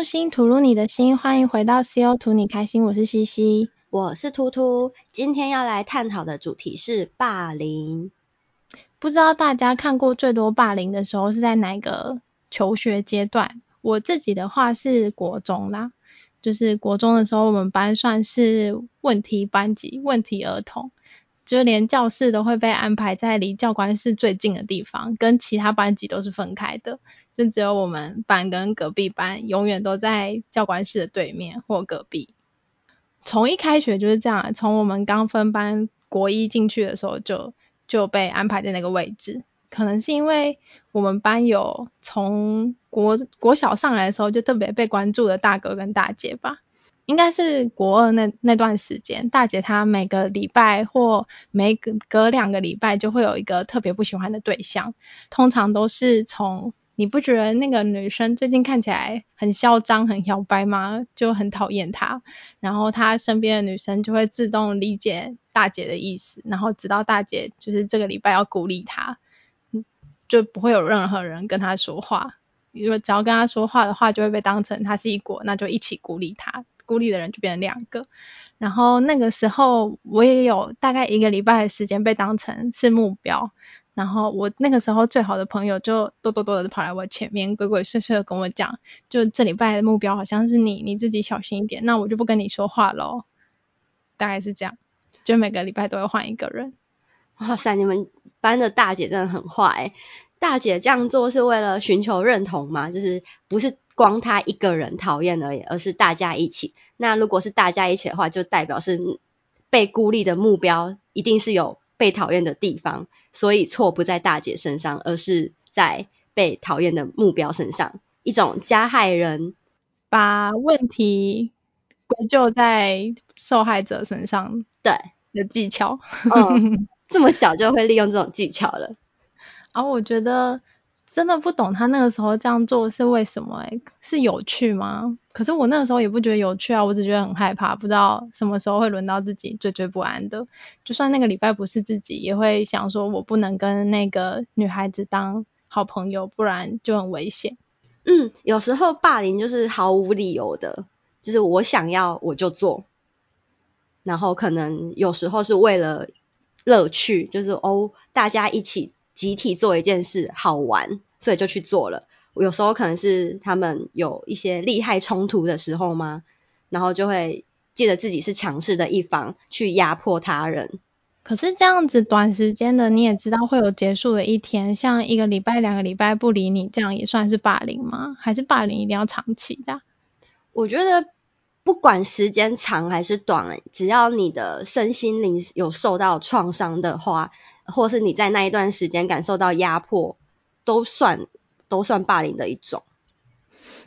用心吐露你的心，欢迎回到 CO 图你开心，我是西西，我是图图。今天要来探讨的主题是霸凌。不知道大家看过最多霸凌的时候是在哪个求学阶段？我自己的话是国中啦，就是国中的时候，我们班算是问题班级、问题儿童。就连教室都会被安排在离教官室最近的地方，跟其他班级都是分开的，就只有我们班跟隔壁班永远都在教官室的对面或隔壁。从一开学就是这样，从我们刚分班国一进去的时候就就被安排在那个位置，可能是因为我们班有从国国小上来的时候就特别被关注的大哥跟大姐吧。应该是国二那那段时间，大姐她每个礼拜或每隔隔两个礼拜就会有一个特别不喜欢的对象，通常都是从你不觉得那个女生最近看起来很嚣张、很摇摆吗？就很讨厌她，然后她身边的女生就会自动理解大姐的意思，然后知道大姐就是这个礼拜要鼓励她，就不会有任何人跟她说话，因为只要跟她说话的话，就会被当成她是一国，那就一起鼓励她。孤立的人就变成两个，然后那个时候我也有大概一个礼拜的时间被当成是目标，然后我那个时候最好的朋友就多多多的跑来我前面，鬼鬼祟祟的跟我讲，就这礼拜的目标好像是你，你自己小心一点，那我就不跟你说话喽，大概是这样，就每个礼拜都会换一个人。哇塞，你们班的大姐真的很坏，大姐这样做是为了寻求认同吗？就是不是？光他一个人讨厌而已，而是大家一起。那如果是大家一起的话，就代表是被孤立的目标一定是有被讨厌的地方，所以错不在大姐身上，而是在被讨厌的目标身上。一种加害人把问题归咎在受害者身上，对的技巧。嗯，这么小就会利用这种技巧了。然后我觉得。真的不懂他那个时候这样做是为什么？诶，是有趣吗？可是我那个时候也不觉得有趣啊，我只觉得很害怕，不知道什么时候会轮到自己惴惴不安的。就算那个礼拜不是自己，也会想说我不能跟那个女孩子当好朋友，不然就很危险。嗯，有时候霸凌就是毫无理由的，就是我想要我就做，然后可能有时候是为了乐趣，就是哦，大家一起。集体做一件事好玩，所以就去做了。有时候可能是他们有一些利害冲突的时候嘛，然后就会记得自己是强势的一方，去压迫他人。可是这样子短时间的，你也知道会有结束的一天，像一个礼拜、两个礼拜不理你，这样也算是霸凌吗？还是霸凌一定要长期的？我觉得不管时间长还是短，只要你的身心灵有受到创伤的话。或是你在那一段时间感受到压迫，都算都算霸凌的一种。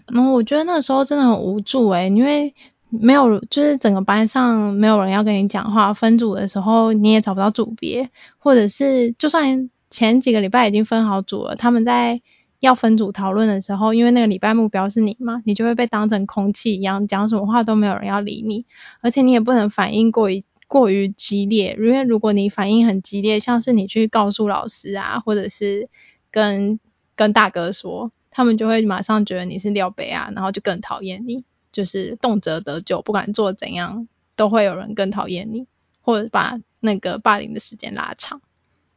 嗯，我觉得那时候真的很无助诶，因为没有，就是整个班上没有人要跟你讲话。分组的时候你也找不到组别，或者是就算前几个礼拜已经分好组了，他们在要分组讨论的时候，因为那个礼拜目标是你嘛，你就会被当成空气一样，讲什么话都没有人要理你，而且你也不能反应过于。过于激烈，因为如果你反应很激烈，像是你去告诉老师啊，或者是跟跟大哥说，他们就会马上觉得你是廖北啊，然后就更讨厌你，就是动辄得咎，不管做怎样，都会有人更讨厌你，或者把那个霸凌的时间拉长。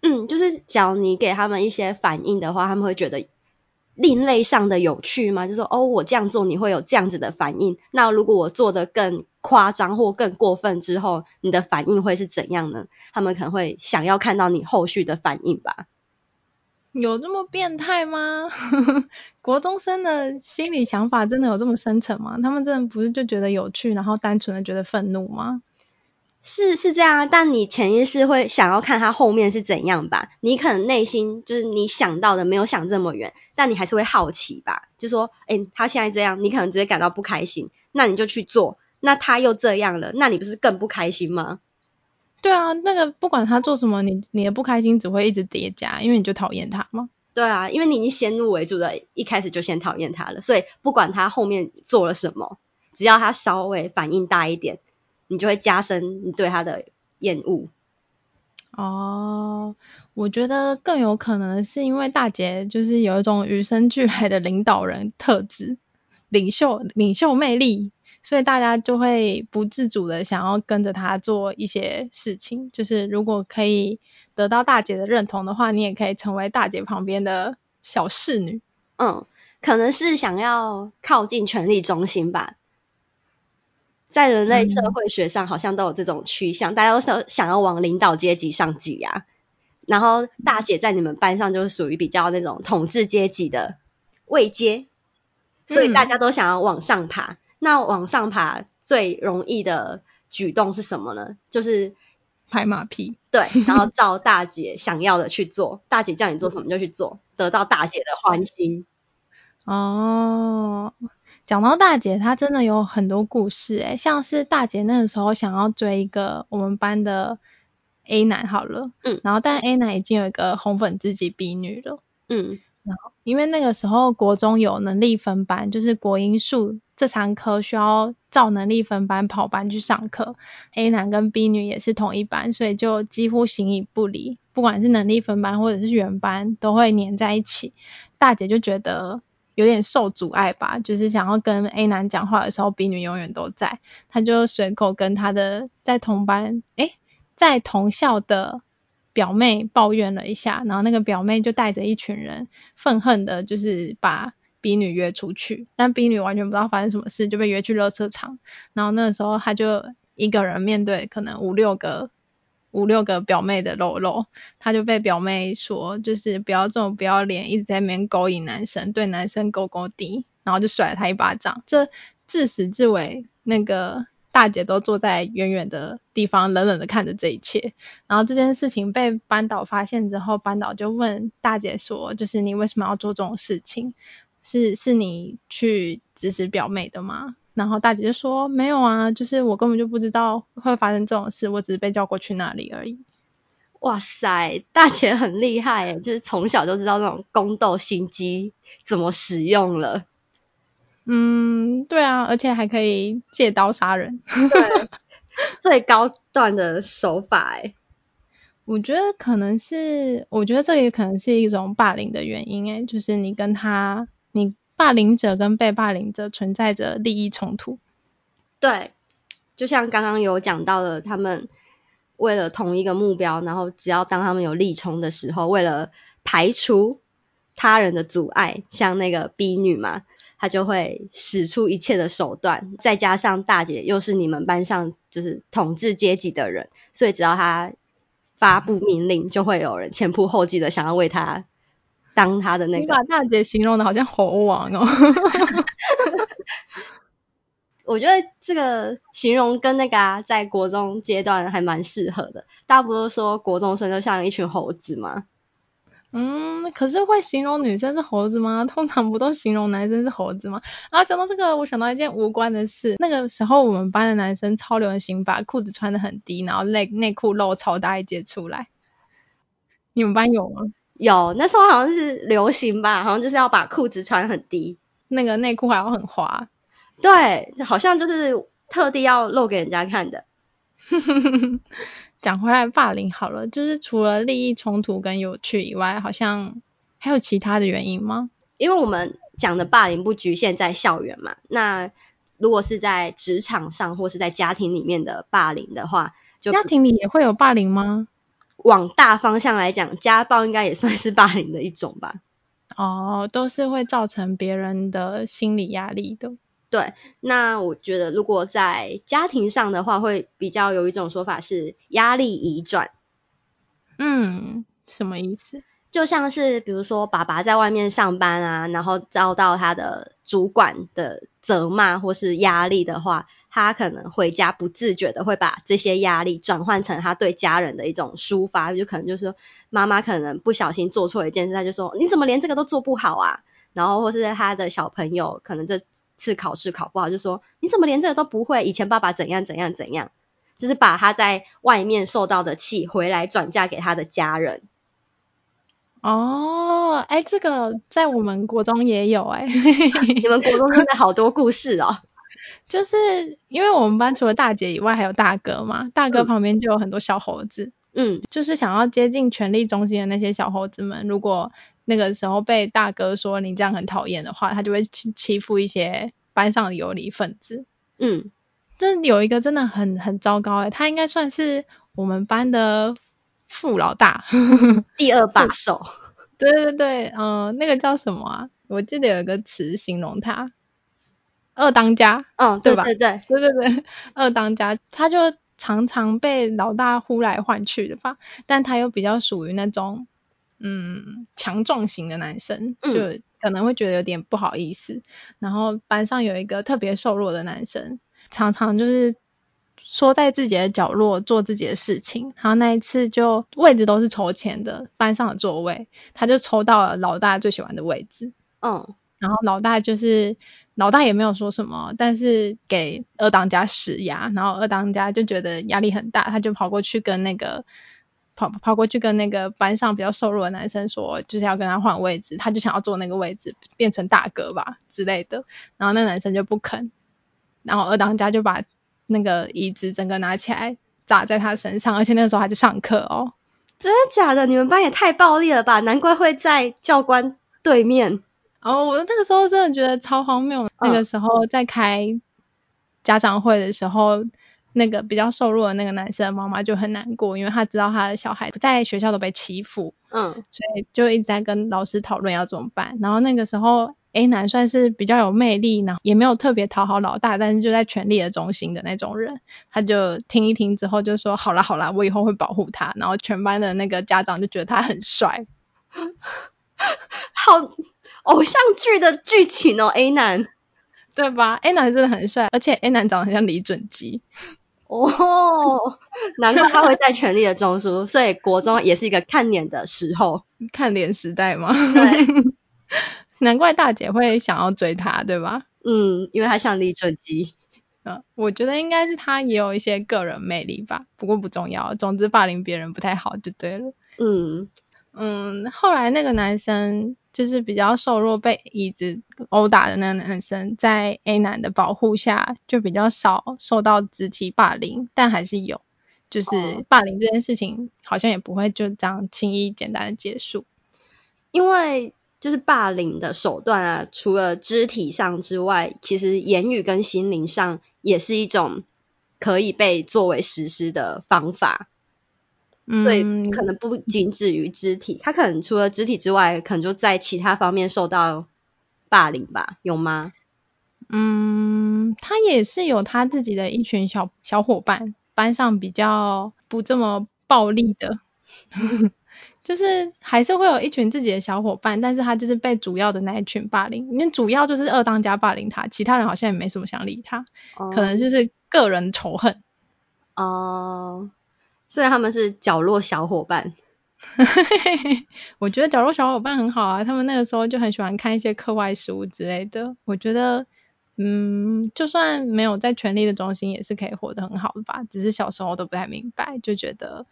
嗯，就是假如你给他们一些反应的话，他们会觉得。另类上的有趣吗？就是说，哦，我这样做你会有这样子的反应。那如果我做的更夸张或更过分之后，你的反应会是怎样呢？他们可能会想要看到你后续的反应吧。有这么变态吗？国中生的心理想法真的有这么深沉吗？他们真的不是就觉得有趣，然后单纯的觉得愤怒吗？是是这样，但你潜意识会想要看他后面是怎样吧？你可能内心就是你想到的没有想这么远，但你还是会好奇吧？就说，诶，他现在这样，你可能直接感到不开心，那你就去做。那他又这样了，那你不是更不开心吗？对啊，那个不管他做什么，你你的不开心只会一直叠加，因为你就讨厌他嘛。对啊，因为你已经先入为主的，一开始就先讨厌他了，所以不管他后面做了什么，只要他稍微反应大一点。你就会加深你对他的厌恶。哦，我觉得更有可能是因为大姐就是有一种与生俱来的领导人特质，领袖领袖魅力，所以大家就会不自主的想要跟着他做一些事情。就是如果可以得到大姐的认同的话，你也可以成为大姐旁边的小侍女。嗯，可能是想要靠近权力中心吧。在人类社会学上，好像都有这种趋向，嗯、大家都想想要往领导阶级上挤呀、啊。然后大姐在你们班上就是属于比较那种统治阶级的位阶，所以大家都想要往上爬。嗯、那往上爬最容易的举动是什么呢？就是拍马屁。对，然后 照大姐想要的去做，大姐叫你做什么就去做，得到大姐的欢心。哦。讲到大姐，她真的有很多故事诶，像是大姐那个时候想要追一个我们班的 A 男好了，嗯，然后但 A 男已经有一个红粉知己 B 女了，嗯，然后因为那个时候国中有能力分班，就是国英数这三科需要照能力分班跑班去上课，A 男跟 B 女也是同一班，所以就几乎形影不离，不管是能力分班或者是原班都会黏在一起，大姐就觉得。有点受阻碍吧，就是想要跟 A 男讲话的时候，B 女永远都在。他就随口跟他的在同班，诶，在同校的表妹抱怨了一下，然后那个表妹就带着一群人，愤恨的，就是把 B 女约出去。但 B 女完全不知道发生什么事，就被约去垃圾场。然后那个时候，她就一个人面对可能五六个。五六个表妹的喽喽，她就被表妹说，就是不要这么不要脸，一直在那边勾引男生，对男生勾勾滴，然后就甩了她一巴掌。这自始至尾，那个大姐都坐在远远的地方，冷冷的看着这一切。然后这件事情被班导发现之后，班导就问大姐说，就是你为什么要做这种事情？是是你去指使表妹的吗？然后大姐就说没有啊，就是我根本就不知道会发生这种事，我只是被叫过去那里而已。哇塞，大姐很厉害诶，就是从小就知道这种宫斗心机怎么使用了。嗯，对啊，而且还可以借刀杀人。对，最高段的手法诶。我觉得可能是，我觉得这也可能是一种霸凌的原因诶，就是你跟他你。霸凌者跟被霸凌者存在着利益冲突。对，就像刚刚有讲到的，他们为了同一个目标，然后只要当他们有力冲的时候，为了排除他人的阻碍，像那个 B 女嘛，她就会使出一切的手段。再加上大姐又是你们班上就是统治阶级的人，所以只要他发布命令，就会有人前仆后继的想要为他。当他的那个，你把大姐形容的好像猴王哦。我觉得这个形容跟那个啊，在国中阶段还蛮适合的。大家不都说国中生就像一群猴子吗？嗯，可是会形容女生是猴子吗？通常不都形容男生是猴子吗？然后讲到这个，我想到一件无关的事。那个时候我们班的男生超流行把裤子穿的很低，然后内内裤露超大一截出来。你们班有吗？有，那时候好像是流行吧，好像就是要把裤子穿很低，那个内裤还要很滑。对，好像就是特地要露给人家看的。讲回来霸凌好了，就是除了利益冲突跟有趣以外，好像还有其他的原因吗？因为我们讲的霸凌不局限在校园嘛，那如果是在职场上或是在家庭里面的霸凌的话，就家庭里也会有霸凌吗？往大方向来讲，家暴应该也算是霸凌的一种吧。哦，都是会造成别人的心理压力的。对，那我觉得如果在家庭上的话，会比较有一种说法是压力移转。嗯，什么意思？就像是比如说爸爸在外面上班啊，然后遭到他的主管的责骂或是压力的话，他可能回家不自觉的会把这些压力转换成他对家人的一种抒发，就可能就是说妈妈可能不小心做错一件事，他就说你怎么连这个都做不好啊？然后或是他的小朋友可能这次考试考不好，就说你怎么连这个都不会？以前爸爸怎样怎样怎样，就是把他在外面受到的气回来转嫁给他的家人。哦，哎，这个在我们国中也有哎，你们国中真的好多故事哦。就是因为我们班除了大姐以外，还有大哥嘛，大哥旁边就有很多小猴子，嗯，就是想要接近权力中心的那些小猴子们，如果那个时候被大哥说你这样很讨厌的话，他就会欺欺负一些班上的游离分子。嗯，这有一个真的很很糟糕诶，他应该算是我们班的副老大，第二把手。对 对对，嗯、呃，那个叫什么啊？我记得有一个词形容他，二当家。嗯，对吧？对对对对对对，二当家，他就常常被老大呼来唤去的吧，但他又比较属于那种。嗯，强壮型的男生就可能会觉得有点不好意思。嗯、然后班上有一个特别瘦弱的男生，常常就是缩在自己的角落做自己的事情。然后那一次就位置都是抽签的，班上的座位，他就抽到了老大最喜欢的位置。嗯，然后老大就是老大也没有说什么，但是给二当家施压，然后二当家就觉得压力很大，他就跑过去跟那个。跑跑过去跟那个班上比较瘦弱的男生说，就是要跟他换位置，他就想要坐那个位置，变成大哥吧之类的。然后那男生就不肯，然后二当家就把那个椅子整个拿起来砸在他身上，而且那个时候还在上课哦。真的假的？你们班也太暴力了吧？难怪会在教官对面。哦，我那个时候真的觉得超荒谬。那个时候在开家长会的时候。那个比较瘦弱的那个男生的妈妈就很难过，因为他知道他的小孩在学校都被欺负，嗯，所以就一直在跟老师讨论要怎么办。然后那个时候 A 男算是比较有魅力，然后也没有特别讨好老大，但是就在权力的中心的那种人，他就听一听之后就说好啦好啦，我以后会保护他。然后全班的那个家长就觉得他很帅，好偶像剧的剧情哦，A 男，对吧？A 男真的很帅，而且 A 男长得很像李准基。哦，难怪他会在权力的中枢，所以国中也是一个看脸的时候，看脸时代嘛。对，难怪大姐会想要追他，对吧？嗯，因为他像李准基。嗯，我觉得应该是他也有一些个人魅力吧，不过不重要。总之霸凌别人不太好，就对了。嗯嗯，后来那个男生。就是比较瘦弱，被椅子殴打的那个男生，在 A 男的保护下，就比较少受到肢体霸凌，但还是有。就是霸凌这件事情，好像也不会就这样轻易简单的结束。因为就是霸凌的手段啊，除了肢体上之外，其实言语跟心灵上也是一种可以被作为实施的方法。所以可能不仅止于肢体，他可能除了肢体之外，可能就在其他方面受到霸凌吧？有吗？嗯，他也是有他自己的一群小小伙伴，班上比较不这么暴力的，就是还是会有一群自己的小伙伴，但是他就是被主要的那一群霸凌，因为主要就是二当家霸凌他，其他人好像也没什么想理他，哦、可能就是个人仇恨。哦。虽然他们是角落小伙伴，我觉得角落小伙伴很好啊。他们那个时候就很喜欢看一些课外书之类的。我觉得，嗯，就算没有在权力的中心，也是可以活得很好的吧。只是小时候都不太明白，就觉得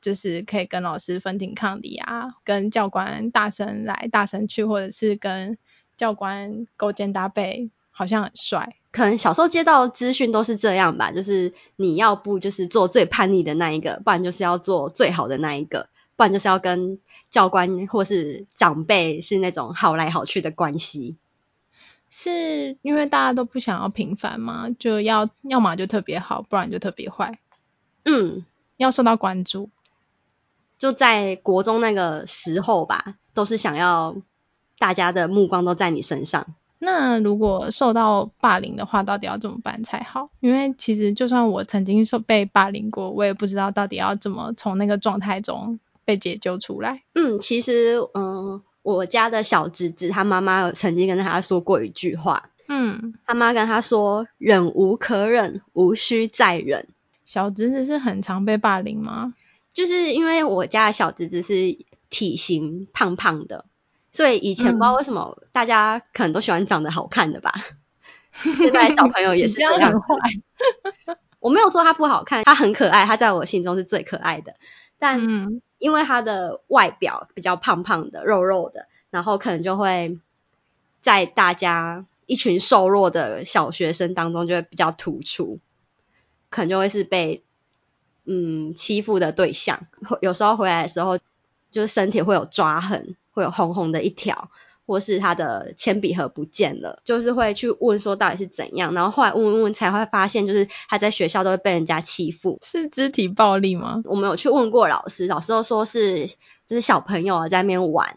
就是可以跟老师分庭抗礼啊，跟教官大声来大声去，或者是跟教官勾肩搭背，好像很帅。可能小时候接到资讯都是这样吧，就是你要不就是做最叛逆的那一个，不然就是要做最好的那一个，不然就是要跟教官或是长辈是那种好来好去的关系。是因为大家都不想要平凡吗，就要要么就特别好，不然就特别坏。嗯，要受到关注。就在国中那个时候吧，都是想要大家的目光都在你身上。那如果受到霸凌的话，到底要怎么办才好？因为其实就算我曾经受被霸凌过，我也不知道到底要怎么从那个状态中被解救出来。嗯，其实，嗯、呃，我家的小侄子他妈妈有曾经跟他说过一句话，嗯，他妈跟他说：“忍无可忍，无需再忍。”小侄子是很常被霸凌吗？就是因为我家的小侄子是体型胖胖的。所以以前不知道为什么大家可能都喜欢长得好看的吧，嗯、现在小朋友也是这样。我没有说他不好看，他很可爱，他在我心中是最可爱的。但因为他的外表比较胖胖的、肉肉的，然后可能就会在大家一群瘦弱的小学生当中就会比较突出，可能就会是被嗯欺负的对象。有时候回来的时候，就是身体会有抓痕。会有红红的一条，或是他的铅笔盒不见了，就是会去问说到底是怎样，然后后来问问问才会发现，就是他在学校都会被人家欺负，是肢体暴力吗？我们有去问过老师，老师都说是就是小朋友在那边玩，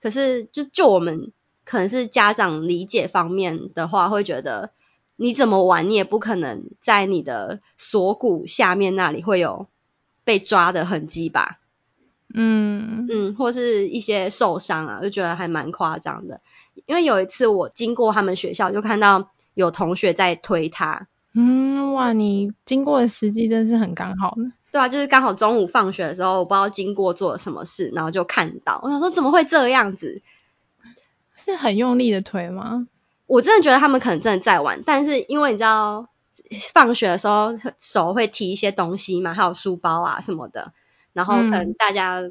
可是就就我们可能是家长理解方面的话，会觉得你怎么玩，你也不可能在你的锁骨下面那里会有被抓的痕迹吧。嗯嗯，或是一些受伤啊，就觉得还蛮夸张的。因为有一次我经过他们学校，就看到有同学在推他。嗯，哇，你经过的时机真是很刚好呢。对啊，就是刚好中午放学的时候，我不知道经过做了什么事，然后就看到，我想说怎么会这样子？是很用力的推吗？我真的觉得他们可能真的在玩，但是因为你知道，放学的时候手会提一些东西嘛，还有书包啊什么的。然后可能大家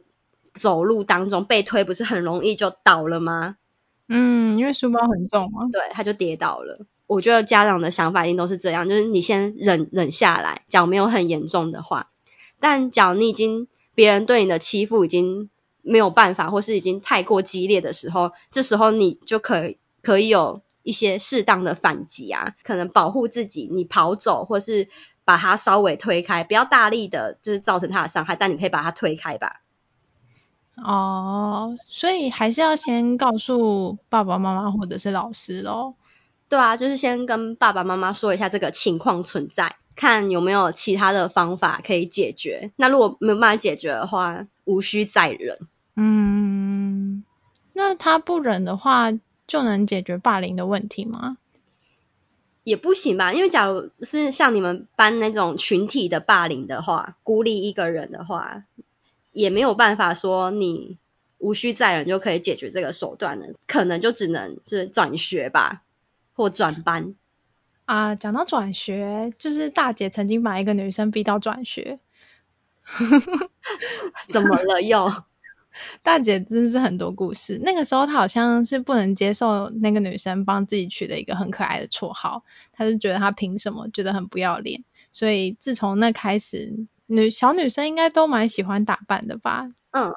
走路当中被推，不是很容易就倒了吗？嗯，因为书包很重嘛。对，他就跌倒了。我觉得家长的想法一定都是这样，就是你先忍忍下来，假如没有很严重的话。但脚你已经别人对你的欺负已经没有办法，或是已经太过激烈的时候，这时候你就可以可以有一些适当的反击啊，可能保护自己，你跑走或是。把它稍微推开，不要大力的，就是造成他的伤害，但你可以把它推开吧。哦，所以还是要先告诉爸爸妈妈或者是老师咯。对啊，就是先跟爸爸妈妈说一下这个情况存在，看有没有其他的方法可以解决。那如果没有办法解决的话，无需再忍。嗯，那他不忍的话，就能解决霸凌的问题吗？也不行吧，因为假如是像你们班那种群体的霸凌的话，孤立一个人的话，也没有办法说你无需再人就可以解决这个手段了，可能就只能就是转学吧，或转班。啊，讲到转学，就是大姐曾经把一个女生逼到转学，怎么了又？大姐真是很多故事。那个时候她好像是不能接受那个女生帮自己取了一个很可爱的绰号，她就觉得她凭什么，觉得很不要脸。所以自从那开始，女小女生应该都蛮喜欢打扮的吧？嗯。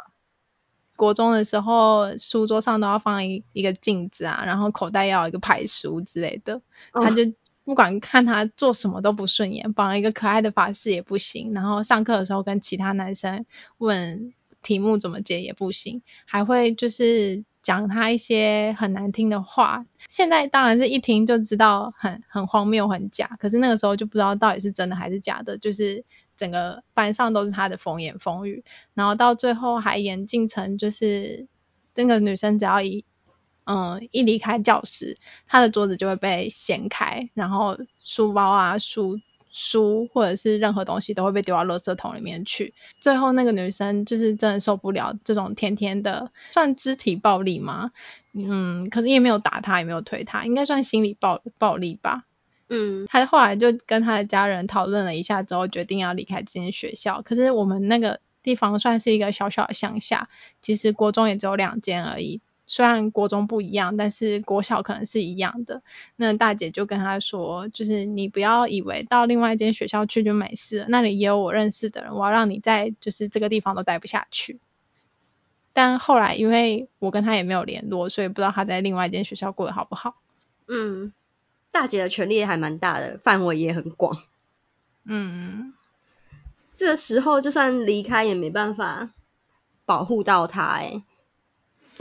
国中的时候，书桌上都要放一一个镜子啊，然后口袋要有一个牌书之类的。她就不管看她做什么都不顺眼，绑了一个可爱的发饰也不行。然后上课的时候跟其他男生问。题目怎么解也不行，还会就是讲他一些很难听的话。现在当然是一听就知道很很荒谬、很假，可是那个时候就不知道到底是真的还是假的。就是整个班上都是他的风言风语，然后到最后还演进成就是那个女生只要一嗯一离开教室，她的桌子就会被掀开，然后书包啊书。书或者是任何东西都会被丢到垃圾桶里面去。最后那个女生就是真的受不了这种天天的算肢体暴力吗？嗯，可是也没有打她，也没有推她，应该算心理暴暴力吧。嗯，她后来就跟她的家人讨论了一下之后，决定要离开这间学校。可是我们那个地方算是一个小小的乡下，其实国中也只有两间而已。虽然国中不一样，但是国小可能是一样的。那大姐就跟他说，就是你不要以为到另外一间学校去就没事了，那里也有我认识的人，我要让你在就是这个地方都待不下去。但后来因为我跟他也没有联络，所以不知道他在另外一间学校过得好不好。嗯，大姐的权力还蛮大的，范围也很广。嗯，这个时候就算离开也没办法保护到他欸。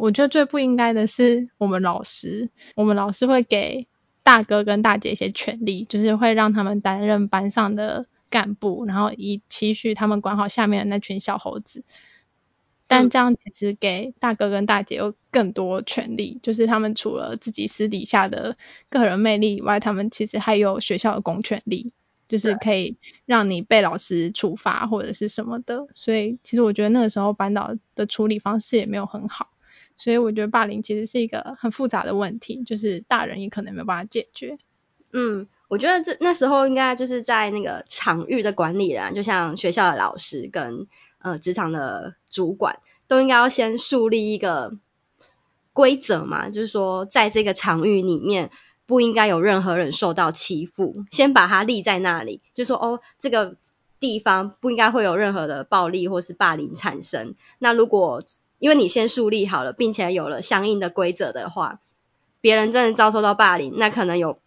我觉得最不应该的是我们老师，我们老师会给大哥跟大姐一些权利，就是会让他们担任班上的干部，然后以期许他们管好下面的那群小猴子。但这样其实给大哥跟大姐有更多权利，就是他们除了自己私底下的个人魅力以外，他们其实还有学校的公权力，就是可以让你被老师处罚或者是什么的。所以其实我觉得那个时候班导的处理方式也没有很好。所以我觉得霸凌其实是一个很复杂的问题，就是大人也可能没有办法解决。嗯，我觉得这那时候应该就是在那个场域的管理人，就像学校的老师跟呃职场的主管，都应该要先树立一个规则嘛，就是说在这个场域里面不应该有任何人受到欺负，先把它立在那里，就说哦，这个地方不应该会有任何的暴力或是霸凌产生。那如果因为你先树立好了，并且有了相应的规则的话，别人真的遭受到霸凌，那可能有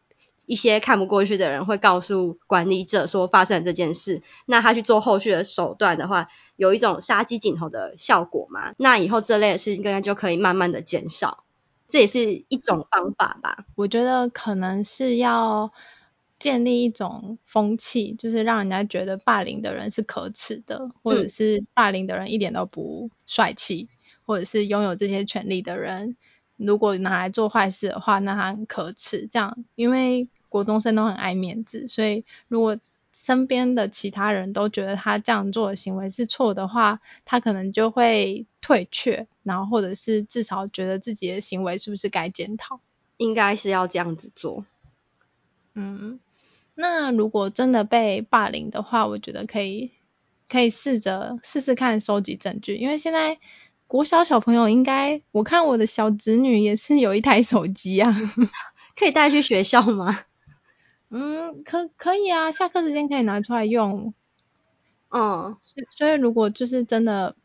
一些看不过去的人会告诉管理者说发生了这件事，那他去做后续的手段的话，有一种杀鸡儆猴的效果嘛，那以后这类的事情应该就可以慢慢的减少，这也是一种方法吧。我觉得可能是要。建立一种风气，就是让人家觉得霸凌的人是可耻的，或者是霸凌的人一点都不帅气，或者是拥有这些权利的人，如果拿来做坏事的话，那他很可耻。这样，因为国中生都很爱面子，所以如果身边的其他人都觉得他这样做的行为是错的话，他可能就会退却，然后或者是至少觉得自己的行为是不是该检讨？应该是要这样子做。嗯，那如果真的被霸凌的话，我觉得可以可以试着试试看收集证据，因为现在国小小朋友应该，我看我的小侄女也是有一台手机啊，可以带去学校吗？嗯，可可以啊，下课时间可以拿出来用。嗯，所以如果就是真的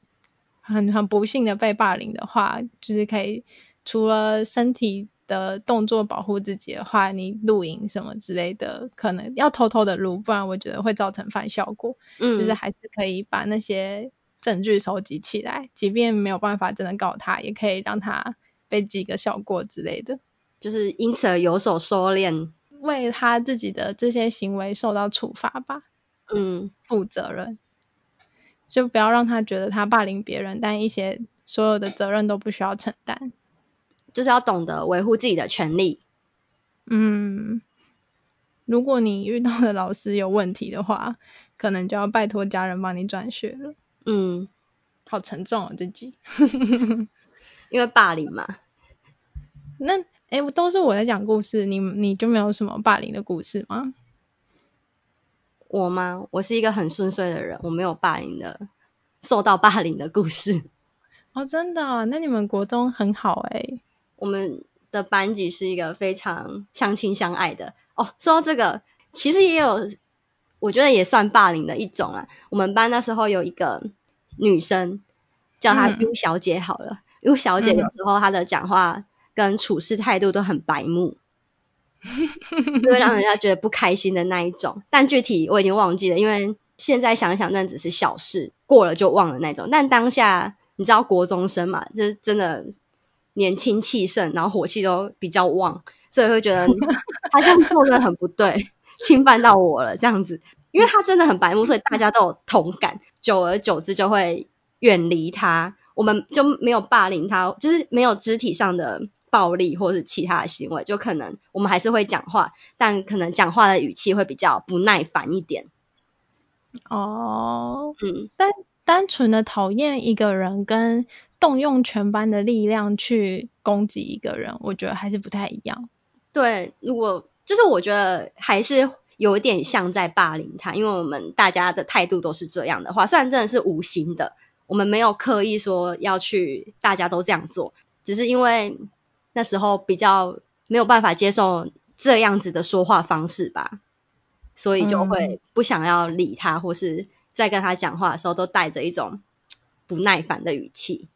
很很不幸的被霸凌的话，就是可以除了身体。的动作保护自己的话，你录影什么之类的，可能要偷偷的录，不然我觉得会造成反效果。嗯，就是还是可以把那些证据收集起来，即便没有办法真的告他，也可以让他被记个小过之类的，就是因此而有所收敛，为他自己的这些行为受到处罚吧。嗯，负责任，就不要让他觉得他霸凌别人，但一些所有的责任都不需要承担。就是要懂得维护自己的权利。嗯，如果你遇到的老师有问题的话，可能就要拜托家人帮你转学了。嗯，好沉重哦，自己。因为霸凌嘛。那，哎，都是我在讲故事，你你就没有什么霸凌的故事吗？我吗？我是一个很顺遂的人，我没有霸凌的，受到霸凌的故事。哦，真的？那你们国中很好哎。我们的班级是一个非常相亲相爱的哦。说到这个，其实也有，我觉得也算霸凌的一种啊。我们班那时候有一个女生，叫她 U 小姐好了。嗯、U 小姐有时候她的讲话跟处事态度都很白目，就会让人家觉得不开心的那一种。但具体我已经忘记了，因为现在想想那只是小事，过了就忘了那种。但当下你知道国中生嘛，就是真的。年轻气盛，然后火气都比较旺，所以会觉得 他这样做真的很不对，侵犯到我了这样子。因为他真的很白目，所以大家都有同感，久而久之就会远离他。我们就没有霸凌他，就是没有肢体上的暴力或是其他的行为，就可能我们还是会讲话，但可能讲话的语气会比较不耐烦一点。哦，嗯，但单纯的讨厌一个人跟。动用全班的力量去攻击一个人，我觉得还是不太一样。对，如果就是我觉得还是有点像在霸凌他，因为我们大家的态度都是这样的话，虽然真的是无心的，我们没有刻意说要去大家都这样做，只是因为那时候比较没有办法接受这样子的说话方式吧，所以就会不想要理他，或是在跟他讲话的时候都带着一种不耐烦的语气。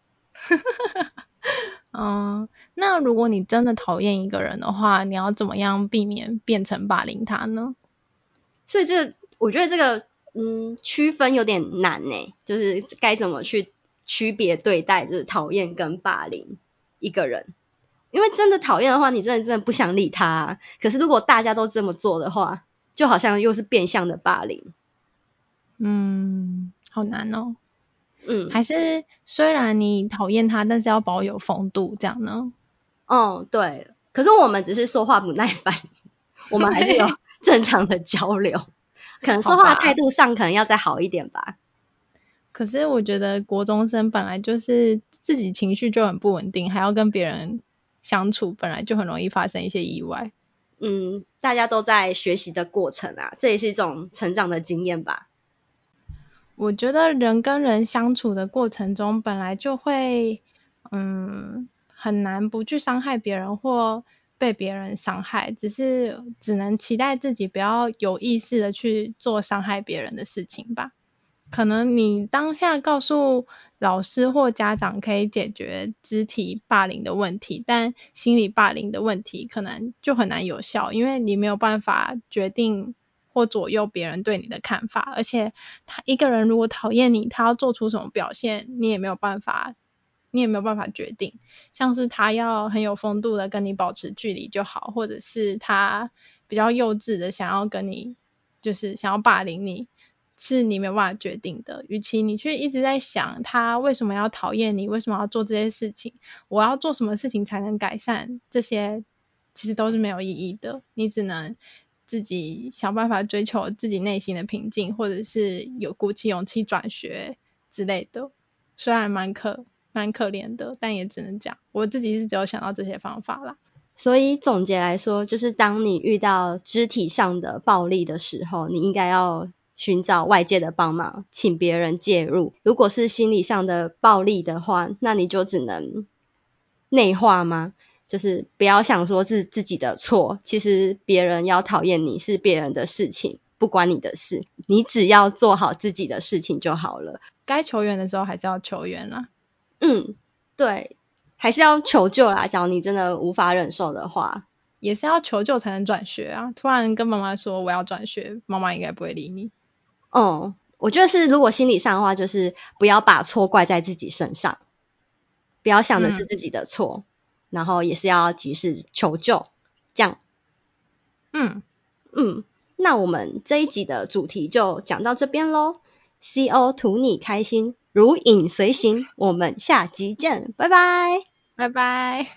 嗯，那如果你真的讨厌一个人的话，你要怎么样避免变成霸凌他呢？所以这个，我觉得这个，嗯，区分有点难呢，就是该怎么去区别对待，就是讨厌跟霸凌一个人。因为真的讨厌的话，你真的真的不想理他啊。可是如果大家都这么做的话，就好像又是变相的霸凌。嗯，好难哦。嗯，还是虽然你讨厌他，但是要保有风度，这样呢？哦，对。可是我们只是说话不耐烦，我们还是有正常的交流。可能说话态度上可能要再好一点吧，可是我觉得国中生本来就是自己情绪就很不稳定，还要跟别人相处，本来就很容易发生一些意外。嗯，大家都在学习的过程啊，这也是一种成长的经验吧。我觉得人跟人相处的过程中，本来就会，嗯，很难不去伤害别人或被别人伤害，只是只能期待自己不要有意识的去做伤害别人的事情吧。可能你当下告诉老师或家长可以解决肢体霸凌的问题，但心理霸凌的问题可能就很难有效，因为你没有办法决定或左右别人对你的看法，而且他一个人如果讨厌你，他要做出什么表现，你也没有办法，你也没有办法决定，像是他要很有风度的跟你保持距离就好，或者是他比较幼稚的想要跟你，就是想要霸凌你。是你没有办法决定的。与其你去一直在想他为什么要讨厌你，为什么要做这些事情，我要做什么事情才能改善，这些其实都是没有意义的。你只能自己想办法追求自己内心的平静，或者是有鼓起勇气转学之类的。虽然蛮可蛮可怜的，但也只能讲，我自己是只有想到这些方法啦。所以总结来说，就是当你遇到肢体上的暴力的时候，你应该要。寻找外界的帮忙，请别人介入。如果是心理上的暴力的话，那你就只能内化吗？就是不要想说是自己的错，其实别人要讨厌你是别人的事情，不关你的事。你只要做好自己的事情就好了。该求援的时候还是要求援啦。嗯，对，还是要求救啦。假如你真的无法忍受的话，也是要求救才能转学啊。突然跟妈妈说我要转学，妈妈应该不会理你。嗯，我觉得是，如果心理上的话，就是不要把错怪在自己身上，不要想的是自己的错，嗯、然后也是要及时求救，这样。嗯嗯，那我们这一集的主题就讲到这边喽。CO 图你开心，如影随形，我们下集见，拜拜，拜拜。